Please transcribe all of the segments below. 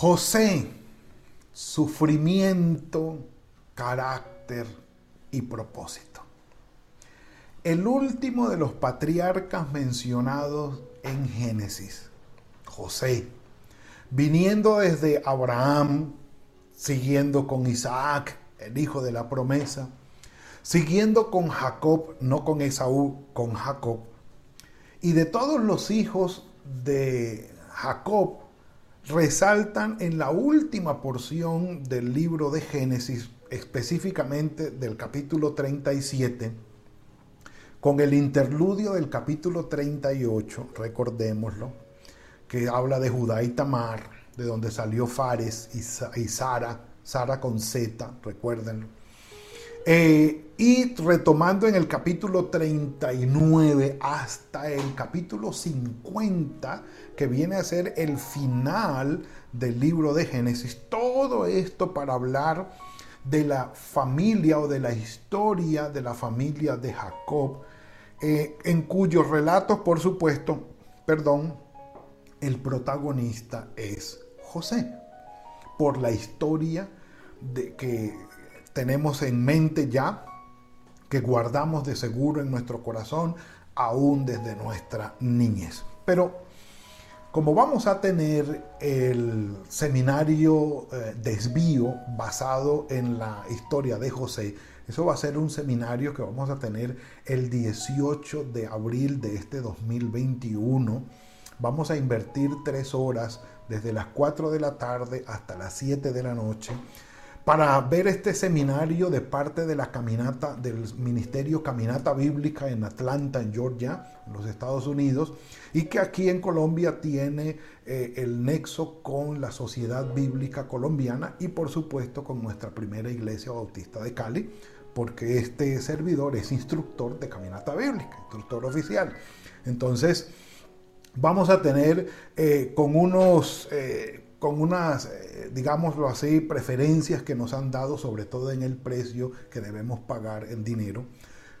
José, sufrimiento, carácter y propósito. El último de los patriarcas mencionados en Génesis, José, viniendo desde Abraham, siguiendo con Isaac, el hijo de la promesa, siguiendo con Jacob, no con Esaú, con Jacob, y de todos los hijos de Jacob, resaltan en la última porción del libro de Génesis, específicamente del capítulo 37, con el interludio del capítulo 38, recordémoslo, que habla de Judá y Tamar, de donde salió Fares y Sara, Sara con Z, recuérdenlo. Eh, y retomando en el capítulo 39 hasta el capítulo 50, que viene a ser el final del libro de Génesis, todo esto para hablar de la familia o de la historia de la familia de Jacob, eh, en cuyos relatos, por supuesto, perdón, el protagonista es José, por la historia de que tenemos en mente ya, que guardamos de seguro en nuestro corazón, aún desde nuestra niñez. Pero como vamos a tener el seminario eh, desvío basado en la historia de José, eso va a ser un seminario que vamos a tener el 18 de abril de este 2021. Vamos a invertir tres horas desde las 4 de la tarde hasta las 7 de la noche para ver este seminario de parte de la caminata del Ministerio Caminata Bíblica en Atlanta, en Georgia, en los Estados Unidos, y que aquí en Colombia tiene eh, el nexo con la Sociedad Bíblica Colombiana y por supuesto con nuestra primera iglesia bautista de Cali, porque este servidor es instructor de Caminata Bíblica, instructor oficial. Entonces, vamos a tener eh, con unos... Eh, con unas, eh, digámoslo así, preferencias que nos han dado, sobre todo en el precio que debemos pagar en dinero,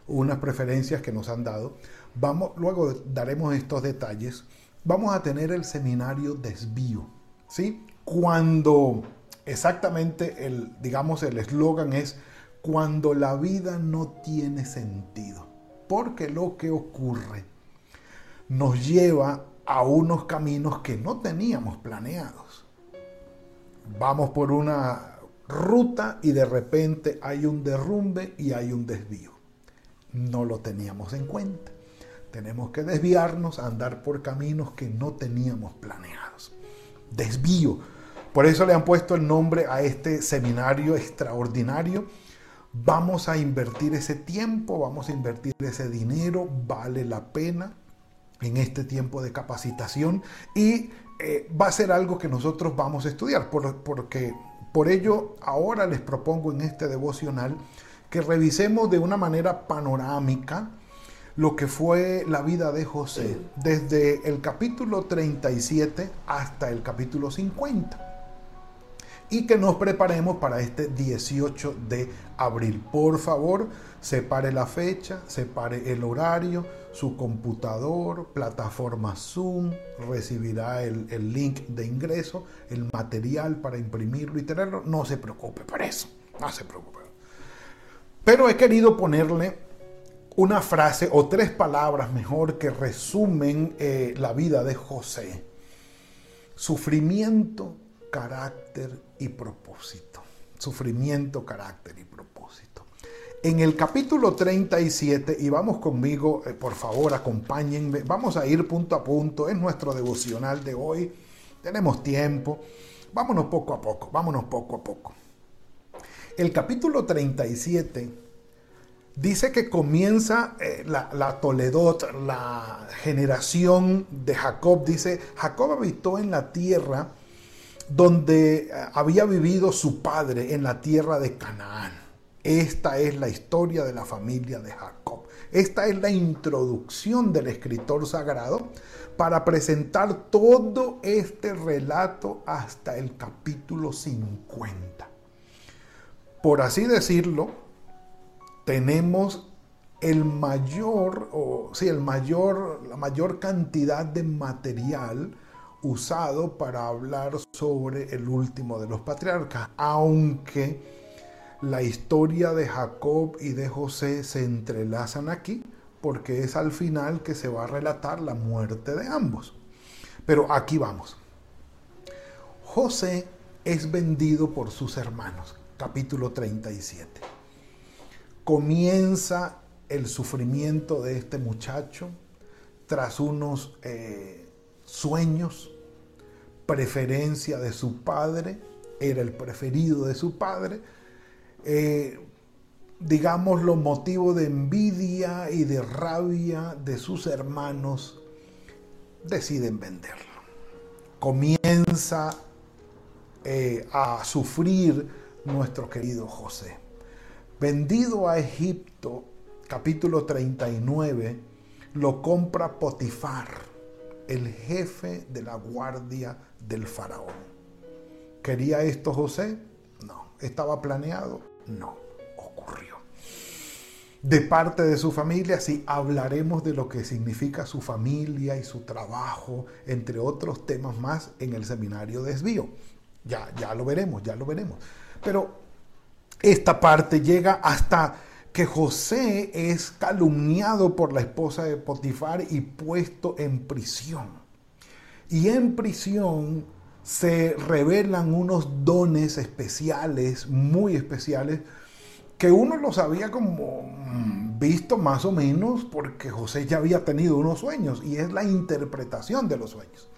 unas preferencias que nos han dado. Vamos, luego daremos estos detalles. Vamos a tener el seminario desvío, ¿sí? Cuando exactamente el, digamos, el eslogan es cuando la vida no tiene sentido. Porque lo que ocurre nos lleva a unos caminos que no teníamos planeados vamos por una ruta y de repente hay un derrumbe y hay un desvío. No lo teníamos en cuenta. Tenemos que desviarnos, andar por caminos que no teníamos planeados. Desvío. Por eso le han puesto el nombre a este seminario extraordinario. Vamos a invertir ese tiempo, vamos a invertir ese dinero, vale la pena en este tiempo de capacitación y eh, va a ser algo que nosotros vamos a estudiar, porque por ello ahora les propongo en este devocional que revisemos de una manera panorámica lo que fue la vida de José, desde el capítulo 37 hasta el capítulo 50 y que nos preparemos para este 18 de abril. Por favor, separe la fecha, separe el horario, su computador, plataforma Zoom, recibirá el, link de ingreso, el material para imprimirlo y tenerlo. No se preocupe por eso, no se preocupe. Pero he querido ponerle una frase o tres palabras mejor que resumen eh, la vida de José. Sufrimiento, carácter y propósito. Sufrimiento, carácter y propósito. En el capítulo 37, y vamos conmigo, eh, por favor, acompáñenme, vamos a ir punto a punto, es nuestro devocional de hoy, tenemos tiempo, vámonos poco a poco, vámonos poco a poco. El capítulo 37 Dice que comienza eh, la, la Toledot, la generación de Jacob. Dice, Jacob habitó en la tierra donde eh, había vivido su padre, en la tierra de Canaán. Esta es la historia de la familia de Jacob. Esta es la introducción del escritor sagrado para presentar todo este relato hasta el capítulo 50. Por así decirlo, tenemos el mayor, o sí, el mayor, la mayor cantidad de material usado para hablar sobre el último de los patriarcas, aunque la historia de Jacob y de José se entrelazan aquí, porque es al final que se va a relatar la muerte de ambos. Pero aquí vamos. José es vendido por sus hermanos, capítulo 37. Comienza el sufrimiento de este muchacho tras unos eh, sueños, preferencia de su padre, era el preferido de su padre, eh, digamos, los motivos de envidia y de rabia de sus hermanos, deciden venderlo. Comienza eh, a sufrir nuestro querido José. Vendido a Egipto, capítulo 39, lo compra Potifar, el jefe de la guardia del faraón. ¿Quería esto José? No. ¿Estaba planeado? No de parte de su familia, sí hablaremos de lo que significa su familia y su trabajo, entre otros temas más en el seminario Desvío. Ya, ya lo veremos, ya lo veremos. Pero esta parte llega hasta que José es calumniado por la esposa de Potifar y puesto en prisión. Y en prisión se revelan unos dones especiales, muy especiales, que uno lo sabía como mm, visto más o menos porque José ya había tenido unos sueños y es la interpretación de los sueños.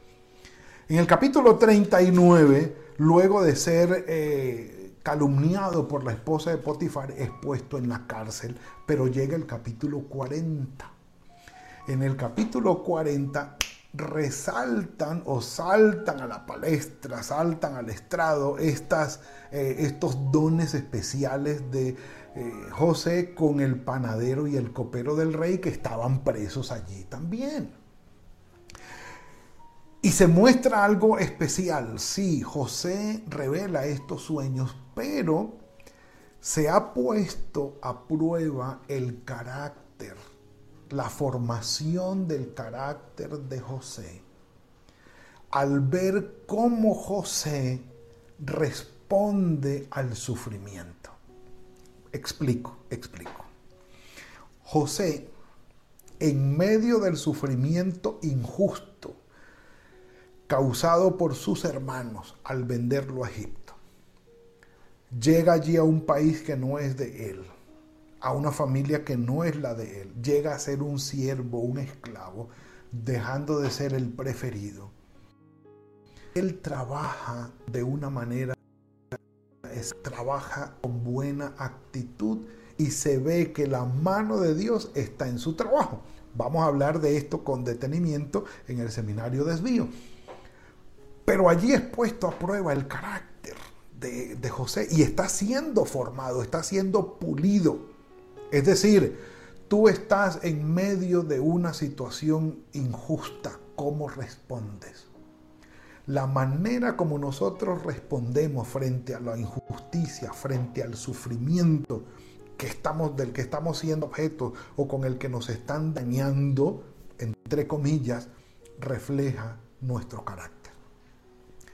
En el capítulo 39, luego de ser eh, calumniado por la esposa de Potifar, es puesto en la cárcel, pero llega el capítulo 40. En el capítulo 40 resaltan o saltan a la palestra, saltan al estrado estas, eh, estos dones especiales de eh, José con el panadero y el copero del rey que estaban presos allí también. Y se muestra algo especial. Sí, José revela estos sueños, pero se ha puesto a prueba el carácter la formación del carácter de José, al ver cómo José responde al sufrimiento. Explico, explico. José, en medio del sufrimiento injusto causado por sus hermanos al venderlo a Egipto, llega allí a un país que no es de él a una familia que no es la de él, llega a ser un siervo, un esclavo, dejando de ser el preferido. Él trabaja de una manera, trabaja con buena actitud y se ve que la mano de Dios está en su trabajo. Vamos a hablar de esto con detenimiento en el seminario desvío. Pero allí es puesto a prueba el carácter de, José y está siendo formado, está siendo pulido. Es decir, tú estás en medio de una situación injusta. ¿Cómo respondes? La manera como nosotros respondemos frente a la injusticia, frente al sufrimiento que estamos, del que estamos siendo objeto o con el que nos están dañando, entre comillas, refleja nuestro carácter.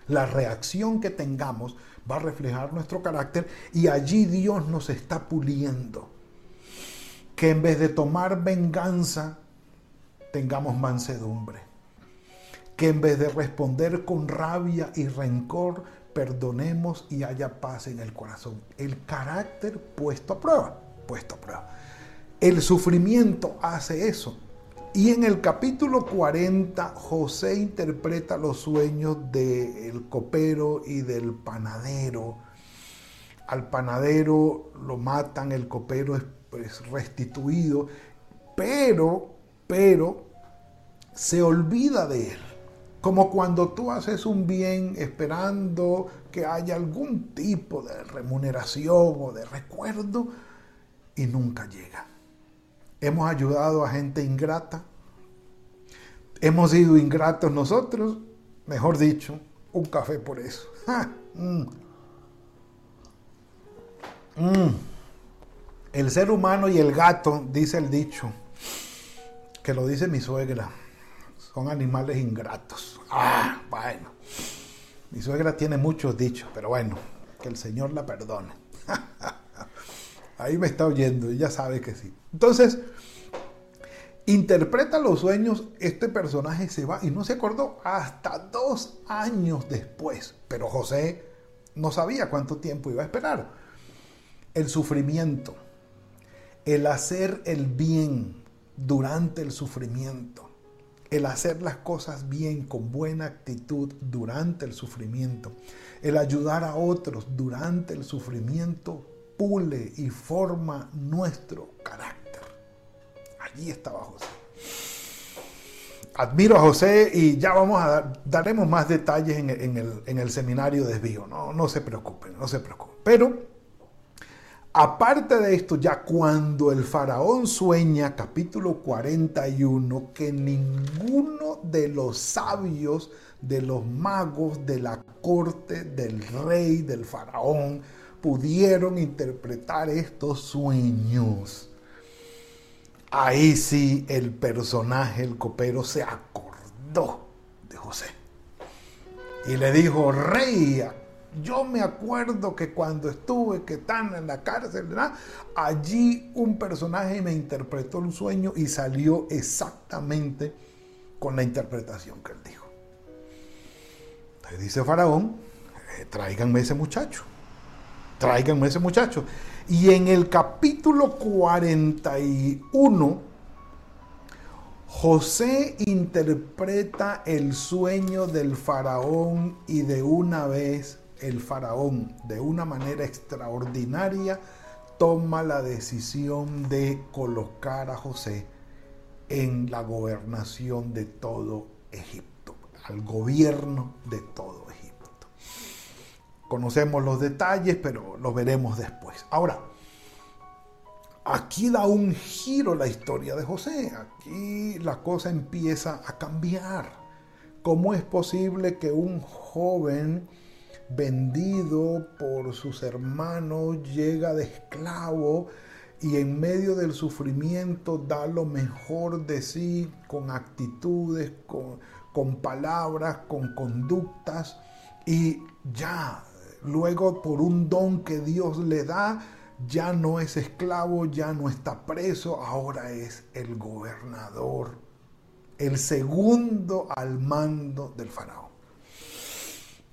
La reacción que tengamos va a reflejar nuestro carácter y allí Dios nos está puliendo que en vez de tomar venganza, tengamos mansedumbre. Que en vez de responder con rabia y rencor, perdonemos y haya paz en el corazón. El carácter puesto a prueba, puesto a prueba. El sufrimiento hace eso. Y en el capítulo 40, José interpreta los sueños del copero y del panadero. Al panadero lo matan, el copero es pues restituido, pero, pero, se olvida de él. Como cuando tú haces un bien esperando que haya algún tipo de remuneración o de recuerdo y nunca llega. Hemos ayudado a gente ingrata. Hemos sido ingratos nosotros. Mejor dicho, un café por eso. Mm. Mm. El ser humano y el gato, dice el dicho, que lo dice mi suegra, son animales ingratos. Ah, bueno. Mi suegra tiene muchos dichos, pero bueno, que el Señor la perdone. Ahí me está oyendo, ella sabe que sí. Entonces, interpreta los sueños, este personaje se va y no se acordó hasta dos años después. Pero José no sabía cuánto tiempo iba a esperar. El sufrimiento, el hacer el bien durante el sufrimiento, el hacer las cosas bien con buena actitud durante el sufrimiento, el ayudar a otros durante el sufrimiento, pule y forma nuestro carácter. Allí estaba José. Admiro a José y ya vamos a dar, daremos más detalles en, el, en el, seminario de desvío. No, no se preocupen, no se preocupen. Pero, aparte de esto, ya cuando el faraón sueña, capítulo 41, que ninguno de los sabios, de los magos de la corte del rey, del faraón, pudieron interpretar estos sueños ahí sí el personaje, el copero, se acordó de José. Y le dijo, rey, yo me acuerdo que cuando estuve, que están en la cárcel, allí un personaje me interpretó un sueño y salió exactamente con la interpretación que él dijo. Entonces dice Faraón, eh, tráiganme ese muchacho, tráiganme ese muchacho. Y en el capítulo 41, José interpreta el sueño del faraón y de una vez el faraón, de una manera extraordinaria, toma la decisión de colocar a José en la gobernación de todo Egipto, al gobierno de todo Conocemos los detalles, pero los veremos después. Ahora, aquí da un giro la historia de José. Aquí la cosa empieza a cambiar. ¿Cómo es posible que un joven vendido por sus hermanos llega de esclavo y en medio del sufrimiento da lo mejor de sí con actitudes, con, con palabras, con conductas y ya Luego, por un don que Dios le da, ya no es esclavo, ya no está preso, ahora es el gobernador, el segundo al mando del faraón.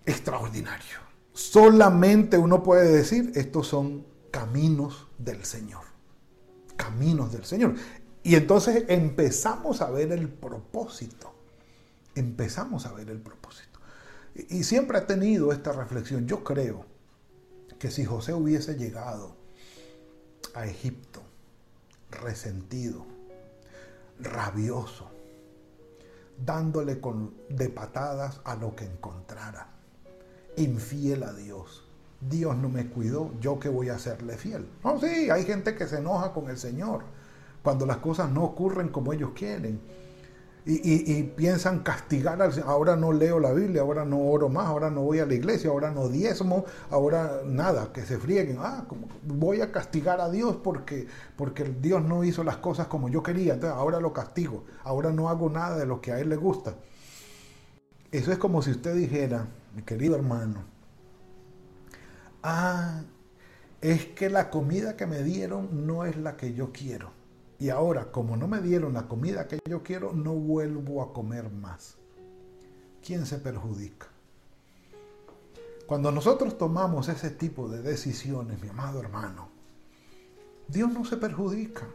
Extraordinario. Solamente uno puede decir, estos son caminos del Señor. Caminos del Señor. Y entonces empezamos a ver el propósito. Empezamos a ver el propósito. Y siempre he tenido esta reflexión. Yo creo que si José hubiese llegado a Egipto resentido, rabioso, dándole con, de patadas a lo que encontrara, infiel a Dios. Dios no me cuidó, yo que voy a serle fiel. No, sí, hay gente que se enoja con el Señor cuando las cosas no ocurren como ellos quieren y, piensan castigar al Ahora no leo la Biblia, ahora no oro más, ahora no voy a la iglesia, ahora no diezmo, ahora nada, que se frieguen. Ah, voy a castigar a Dios porque, porque Dios no hizo las cosas como yo quería, entonces ahora lo castigo, ahora no hago nada de lo que a Él le gusta. Eso es como si usted dijera, mi querido hermano, ah, es que la comida que me dieron no es la que yo quiero y ahora, como no me dieron la comida que yo quiero, no vuelvo a comer más. ¿Quién se perjudica? Cuando nosotros tomamos ese tipo de decisiones, mi amado hermano, Dios no se perjudica.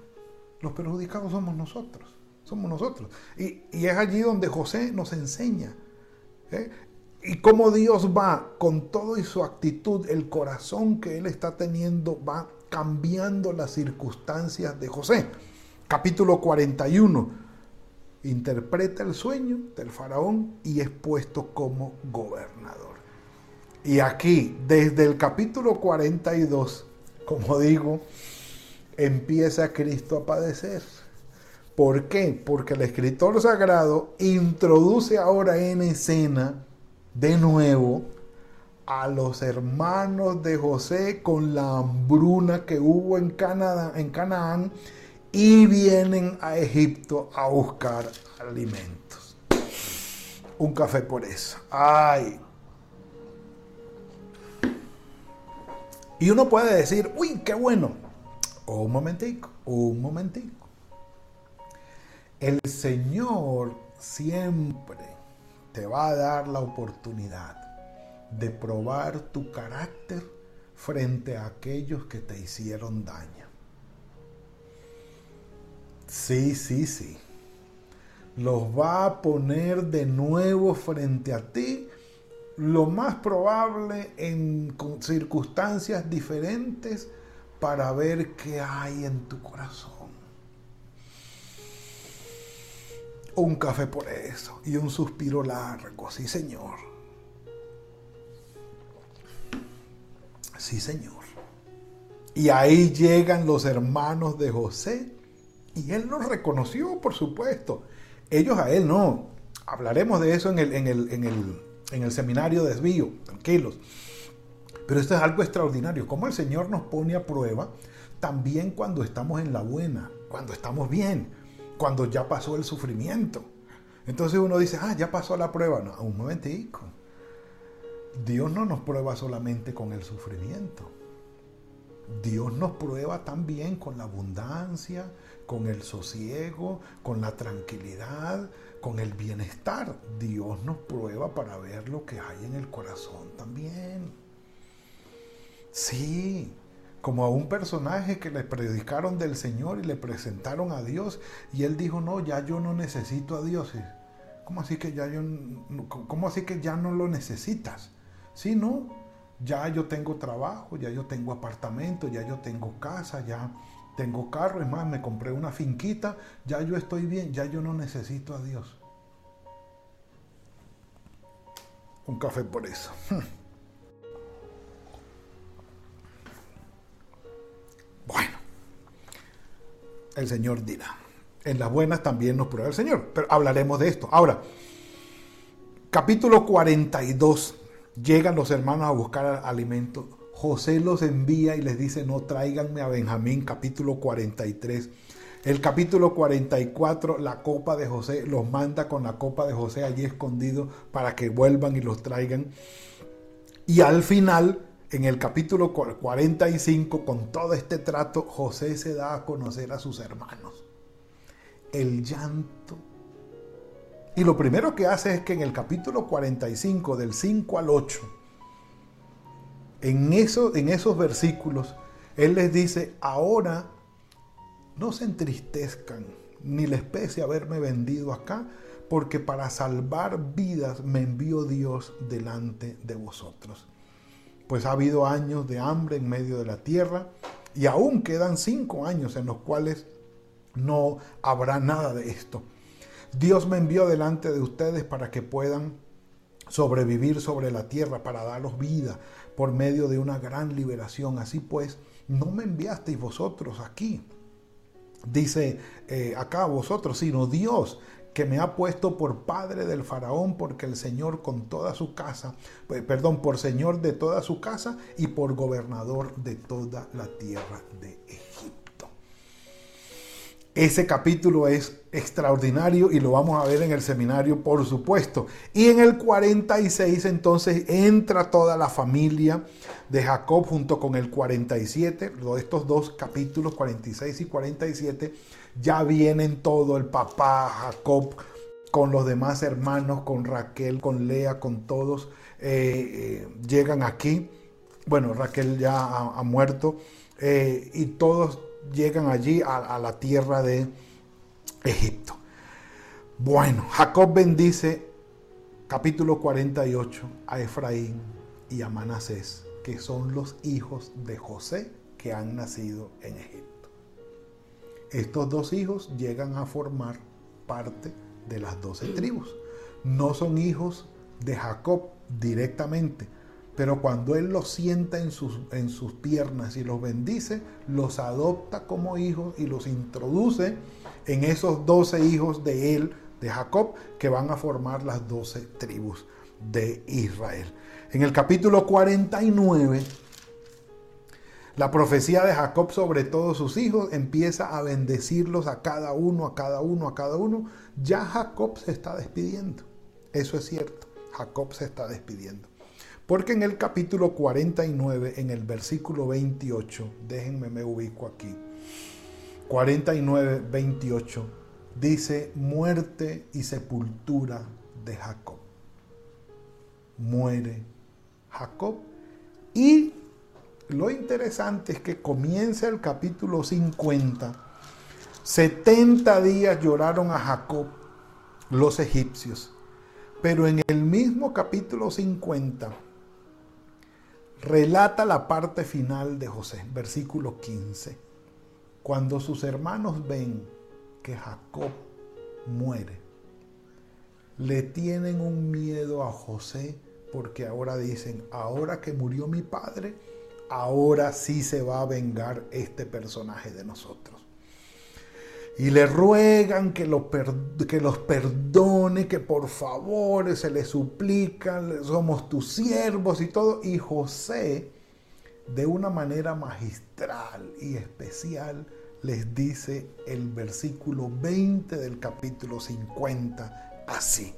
Los perjudicados somos nosotros. Somos nosotros. Y, es allí donde José nos enseña. ¿eh? Y cómo Dios va con todo y su actitud, el corazón que Él está teniendo, va cambiando las circunstancias de José. Capítulo 41. Interpreta el sueño del faraón y es puesto como gobernador. Y aquí, desde el capítulo 42, como digo, empieza Cristo a padecer. ¿Por qué? Porque el escritor sagrado introduce ahora en escena de nuevo a los hermanos de José con la hambruna que hubo en, Canadá, en Canaán y vienen a Egipto a buscar alimentos. Un café por eso. Ay. Y uno puede decir, uy, qué bueno. Un momentico, un momentico. El Señor siempre te va a dar la oportunidad de probar tu carácter frente a aquellos que te hicieron daño. Sí, sí, sí. Los va a poner de nuevo frente a ti, lo más probable en circunstancias diferentes para ver qué hay en tu corazón. un café por eso y un suspiro largo, sí Señor. Sí Señor. Y ahí llegan los hermanos de José y él los reconoció, por supuesto. Ellos a él no. Hablaremos de eso en el, en el, en el, en el seminario de desvío, tranquilos. Pero esto es algo extraordinario, como el Señor nos pone a prueba también cuando estamos en la buena, cuando estamos bien cuando ya pasó el sufrimiento. Entonces uno dice, ah, ya pasó la prueba. No, un momentico. Dios no nos prueba solamente con el sufrimiento. Dios nos prueba también con la abundancia, con el sosiego, con la tranquilidad, con el bienestar. Dios nos prueba para ver lo que hay en el corazón también. Sí, como a un personaje que le predicaron del Señor y le presentaron a Dios y él dijo, no, ya yo no necesito a Dios. ¿Cómo así que ya yo, cómo así que ya no lo necesitas? Sí, no, ya yo tengo trabajo, ya yo tengo apartamento, ya yo tengo casa, ya tengo carro, es más, me compré una finquita, ya yo estoy bien, ya yo no necesito a Dios. Un café por eso. el Señor dirá. En las buenas también nos prueba el Señor, pero hablaremos de esto. Ahora, capítulo 42, llegan los hermanos a buscar alimento. José los envía y les dice, no tráiganme a Benjamín, capítulo 43. El capítulo 44, la copa de José, los manda con la copa de José allí escondido para que vuelvan y los traigan. Y al final en el capítulo 45, con todo este trato, José se da a conocer a sus hermanos. El llanto. Y lo primero que hace es que en el capítulo 45, del 5 al 8, en, eso, en esos versículos, Él les dice, ahora no se entristezcan, ni les pese haberme vendido acá, porque para salvar vidas me envió Dios delante de vosotros pues ha habido años de hambre en medio de la tierra y aún quedan cinco años en los cuales no habrá nada de esto. Dios me envió delante de ustedes para que puedan sobrevivir sobre la tierra, para daros vida por medio de una gran liberación. Así pues, no me enviasteis vosotros aquí, dice eh, acá vosotros, sino Dios que me ha puesto por padre del faraón, porque el Señor con toda su casa, pues, perdón, por Señor de toda su casa y por gobernador de toda la tierra de Egipto. Ese capítulo es extraordinario y lo vamos a ver en el seminario, por supuesto. Y en el 46 entonces entra toda la familia de Jacob junto con el 47, estos dos capítulos, 46 y 47 ya vienen todo, el papá, Jacob, con los demás hermanos, con Raquel, con Lea, con todos, eh, eh, llegan aquí. Bueno, Raquel ya ha, muerto eh, y todos llegan allí a, la tierra de Egipto. Bueno, Jacob bendice capítulo 48 a Efraín y a Manasés, que son los hijos de José que han nacido en Egipto. Estos dos hijos llegan a formar parte de las doce tribus. No son hijos de Jacob directamente, pero cuando él los sienta en sus, en sus piernas y los bendice, los adopta como hijos y los introduce en esos doce hijos de él, de Jacob, que van a formar las doce tribus de Israel. En el capítulo 49, la profecía de Jacob sobre todos sus hijos empieza a bendecirlos a cada uno, a cada uno, a cada uno. Ya Jacob se está despidiendo. Eso es cierto. Jacob se está despidiendo. Porque en el capítulo 49, en el versículo 28, déjenme me ubico aquí. 49, 28, dice muerte y sepultura de Jacob. Muere Jacob y lo interesante es que comienza el capítulo 50. 70 días lloraron a Jacob los egipcios. Pero en el mismo capítulo 50 relata la parte final de José, versículo 15. Cuando sus hermanos ven que Jacob muere, le tienen un miedo a José porque ahora dicen, ahora que murió mi padre, ahora sí se va a vengar este personaje de nosotros. Y le ruegan que, que los perdone, que por favor se le suplican, somos tus siervos y todo. Y José, de una manera magistral y especial, les dice el versículo 20 del capítulo 50 así.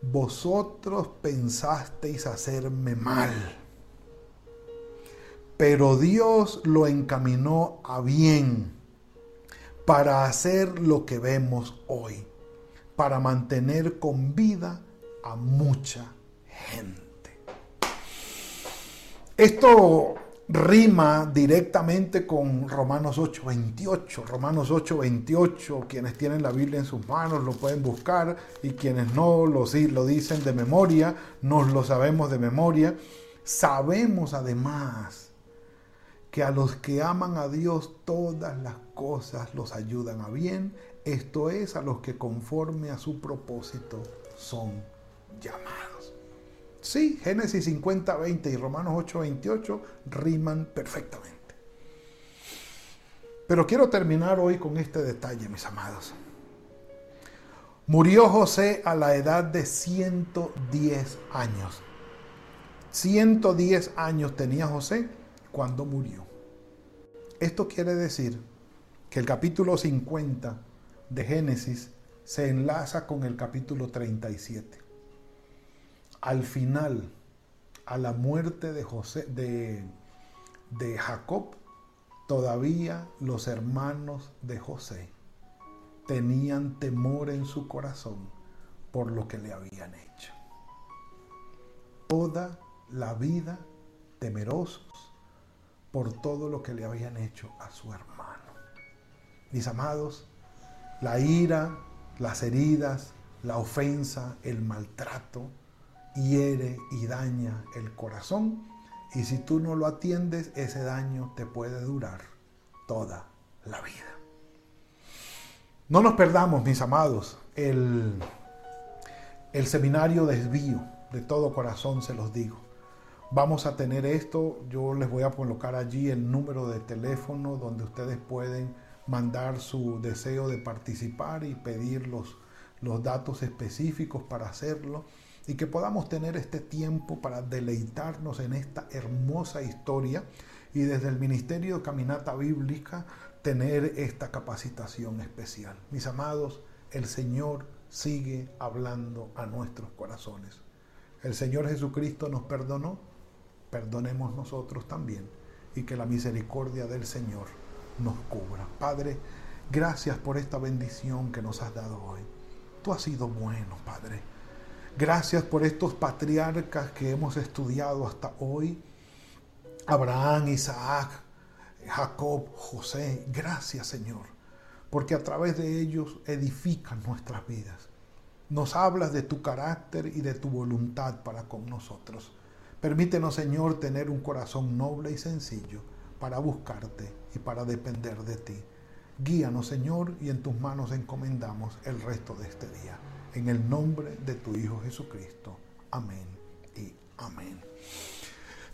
Vosotros pensasteis hacerme mal pero Dios lo encaminó a bien para hacer lo que vemos hoy, para mantener con vida a mucha gente. Esto rima directamente con Romanos 8:28. Romanos 8:28, quienes tienen la Biblia en sus manos lo pueden buscar y quienes no lo, lo dicen de memoria, nos lo sabemos de memoria. Sabemos además que a los que aman a Dios todas las cosas los ayudan a bien, esto es, a los que conforme a su propósito son llamados. Sí, Génesis 50, 20 y Romanos 8, 28 riman perfectamente. Pero quiero terminar hoy con este detalle, mis amados. Murió José a la edad de 110 años. 110 años tenía José cuando murió. Esto quiere decir que el capítulo 50 de Génesis se enlaza con el capítulo 37. Al final, a la muerte de José de, de Jacob, todavía los hermanos de José tenían temor en su corazón por lo que le habían hecho. Toda la vida temerosos por todo lo que le habían hecho a su hermano. Mis amados, la ira, las heridas, la ofensa, el maltrato, hiere y daña el corazón. Y si tú no lo atiendes, ese daño te puede durar toda la vida. No nos perdamos, mis amados, el, el seminario desvío, de todo corazón se los digo vamos a tener esto. Yo les voy a colocar allí el número de teléfono donde ustedes pueden mandar su deseo de participar y pedir los, los datos específicos para hacerlo y que podamos tener este tiempo para deleitarnos en esta hermosa historia y desde el Ministerio de Caminata Bíblica tener esta capacitación especial. Mis amados, el Señor sigue hablando a nuestros corazones. El Señor Jesucristo nos perdonó perdonemos nosotros también y que la misericordia del Señor nos cubra. Padre, gracias por esta bendición que nos has dado hoy. Tú has sido bueno, Padre. Gracias por estos patriarcas que hemos estudiado hasta hoy. Abraham, Isaac, Jacob, José. Gracias, Señor, porque a través de ellos edifican nuestras vidas. Nos hablas de tu carácter y de tu voluntad para con nosotros. Permítenos, Señor, tener un corazón noble y sencillo para buscarte y para depender de ti. Guíanos, Señor, y en tus manos encomendamos el resto de este día. En el nombre de tu Hijo Jesucristo. Amén y amén.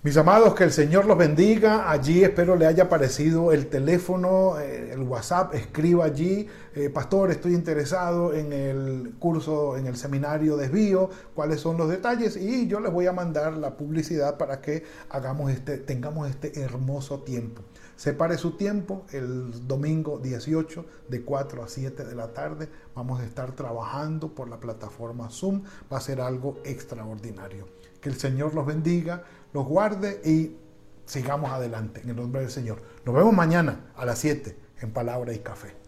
Mis amados, que el Señor los bendiga. Allí espero le haya aparecido el teléfono, eh, el WhatsApp. Escriba allí, eh, pastor, estoy interesado en el curso, en el seminario desvío, cuáles son los detalles y yo les voy a mandar la publicidad para que hagamos este, tengamos este hermoso tiempo. Separe su tiempo el domingo 18 de 4 a 7 de la tarde. Vamos a estar trabajando por la plataforma Zoom. Va a ser algo extraordinario. Que el Señor los bendiga, los guarde y sigamos adelante en el nombre del Señor. Nos vemos mañana a las 7 en Palabra y Café.